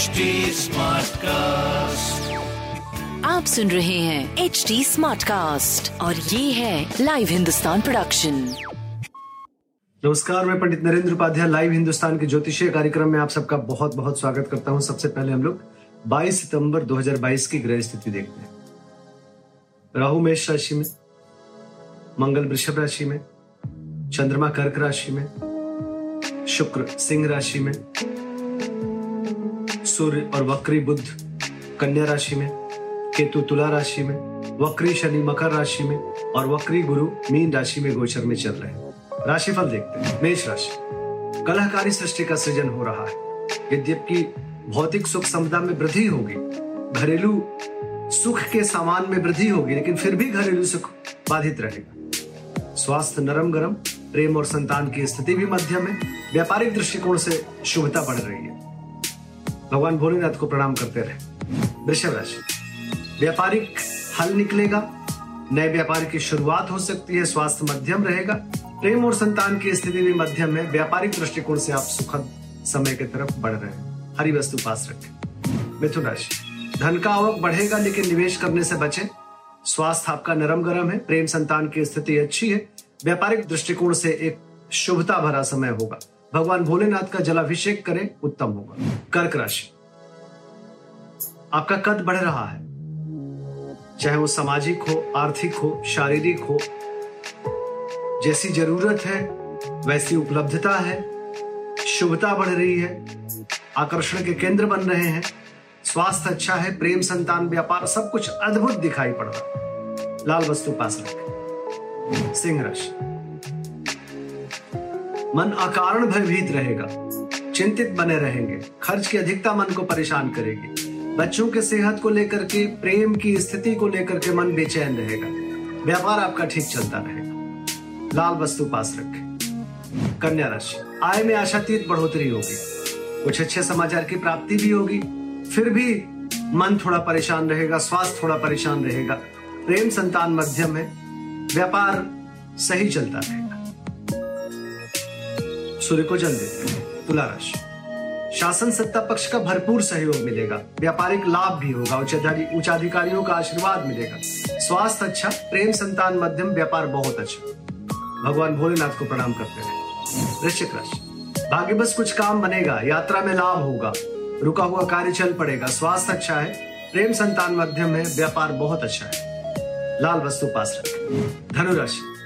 HD Smartcast. आप सुन रहे हैं एच डी स्मार्ट कास्ट और ये है लाइव हिंदुस्तान प्रोडक्शन नमस्कार मैं पंडित नरेंद्र उपाध्याय लाइव हिंदुस्तान के ज्योतिषीय कार्यक्रम में आप सबका बहुत बहुत स्वागत करता हूँ। सबसे पहले हम लोग 22 सितंबर 2022 की ग्रह स्थिति देखते हैं। राहु मेष राशि में मंगल वृषभ राशि में चंद्रमा कर्क राशि में शुक्र सिंह राशि में सूर्य और वक्री बुद्ध कन्या राशि में, केतु तुला राशि में, वक्री शनि मकर राशि में और वक्री गुरु मीन राशि में गोचर में चल रहे हैं। राशिफल देखते हैं। मेष राशि। कलहकारी सृष्टि का सृजन हो रहा है। यद्यपि भौतिक सुख समता में वृद्धि होगी, घरेलू सुख के सामान में वृद्धि होगी, लेकिन फिर भी घरेलू सुख बाधित रहेगा। स्वास्थ्य नरम गरम प्रेम और संतान की स्थिति भी मध्यम है। व्यापारिक दृष्टिकोण से शुभता बढ़ रही है। भगवान भोलेनाथ को प्रणाम करते रहे। वृषभ राशि। व्यापारिक हल निकलेगा। नए व्यापार की शुरुआत हो सकती है, स्वास्थ्य मध्यम रहेगा। प्रेम और संतान की स्थिति भी मध्यम है। व्यापारिक दृष्टिकोण से आप सुखद समय की तरफ़ बढ़ रहे हैं। हरी वस्तु पास रखें। मिथुन राशि। धन का आवक बढ़ेगा, लेकिन निवेश करने से बचें। स्वास्थ्य आपका नरम गरम है। प्रेम संतान की स्थिति अच्छी है। व्यापारिक दृष्टिकोण से एक शुभता भरा समय होगा। भगवान भोलेनाथ का जलाभिषेक करें, उत्तम होगा। कर्क राशि। आपका कद बढ़ रहा है। चाहे वो सामाजिक हो, आर्थिक हो, शारीरिक हो, जैसी ज़रूरत है, वैसी उपलब्धता है। शुभता बढ़ रही है। आकर्षण के केंद्र बन रहे हैं। स्वास्थ्य अच्छा है, प्रेम, संतान, व्यापार, सब कुछ अद्भुत दिखाई पड़ रहा है। लाल वस्तु पास रखें। सिंह राशि। मन अकारण भयभीत रहेगा। चिंतित बने रहेंगे। खर्च की अधिकता मन को परेशान करेगी। बच्चों के सेहत को लेकर के, प्रेम की स्थिति को लेकर के मन बेचैन रहेगा। व्यापार आपका ठीक चलता रहेगा। लाल वस्तु पास रखें। कन्या राशि, आय में आशातीत बढ़ोतरी होगी। कुछ अच्छे समाचार की प्राप्ति भी होगी। फिर भी मन थोड़ा परेशान रहेगा, स्वास्थ्य थोड़ा परेशान रहेगा। प्रेम संतान मध्यम है। व्यापार सही चलता रहेगा सूर्य को जल देते हैं तुला राशि शासन सत्ता पक्ष का भरपूर सहयोग मिलेगा। व्यापारिक लाभ भी होगा। उच्चाधिकारी उच्चाधिकारियों का आशीर्वाद मिलेगा। स्वास्थ्य अच्छा प्रेम संतान मध्यम, व्यापार बहुत अच्छा। भगवान भोलेनाथ को प्रणाम करते रहे वृश्चिक राशि। भाग्य बस कुछ काम बनेगा, यात्रा में लाभ होगा। रुका हुआ कार्य चल पड़ेगा। स्वास्थ्य अच्छा है, प्रेम संतान मध्यम है, व्यापार बहुत अच्छा है। लाल वस्तु पास रखें। धनुराशि।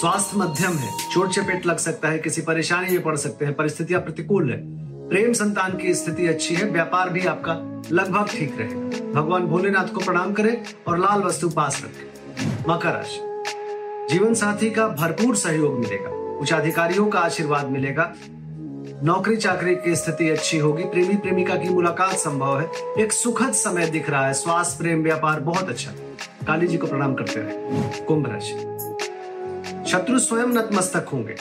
स्वास्थ्य मध्यम है। चोट चपेट लग सकता है, किसी परेशानी में पड़ सकते हैं, परिस्थितियाँ प्रतिकूल है। प्रेम संतान की स्थिति अच्छी है, व्यापार भी आपका लगभग ठीक रहेगा। भगवान भोलेनाथ को प्रणाम करें और लाल वस्तु पास रखें। मकर राशि। जीवन साथी का भरपूर सहयोग मिलेगा। उच्च अधिकारियों का आशीर्वाद मिलेगा। नौकरी चाकरी की स्थिति अच्छी होगी। प्रेमी प्रेमिका की मुलाकात संभव है। एक सुखद समय दिख रहा है। स्वास्थ्य, प्रेम, व्यापार बहुत अच्छा। काली जी को प्रणाम करते रहे। कुंभ राशि। शत्रु स्वयं नतमस्तक होंगे।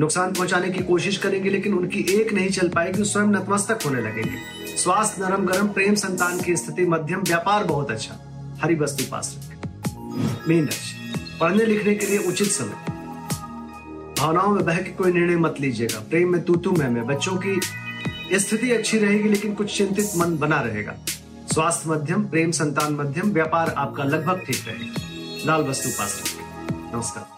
नुकसान पहुँचाने की कोशिश करेंगे, लेकिन उनकी एक नहीं चल पाएगी स्वयं नतमस्तक होने लगेंगे। स्वास्थ्य नरम गरम, प्रेम संतान की स्थिति, मध्यम व्यापार बहुत अच्छा। हरी वस्तु पास मीन राशि पढ़ने लिखने के लिए उचित समय। भावनाओं में बह के कोई निर्णय मत लीजिएगा। प्रेम में तू तू मैं, में। बच्चों की स्थिति अच्छी रहेगी, लेकिन कुछ चिंतित मन बना रहेगा। स्वास्थ्य मध्यम, प्रेम संतान मध्यम, व्यापार आपका लगभग ठीक रहेगा। लाल वस्तु पास नमस्कार।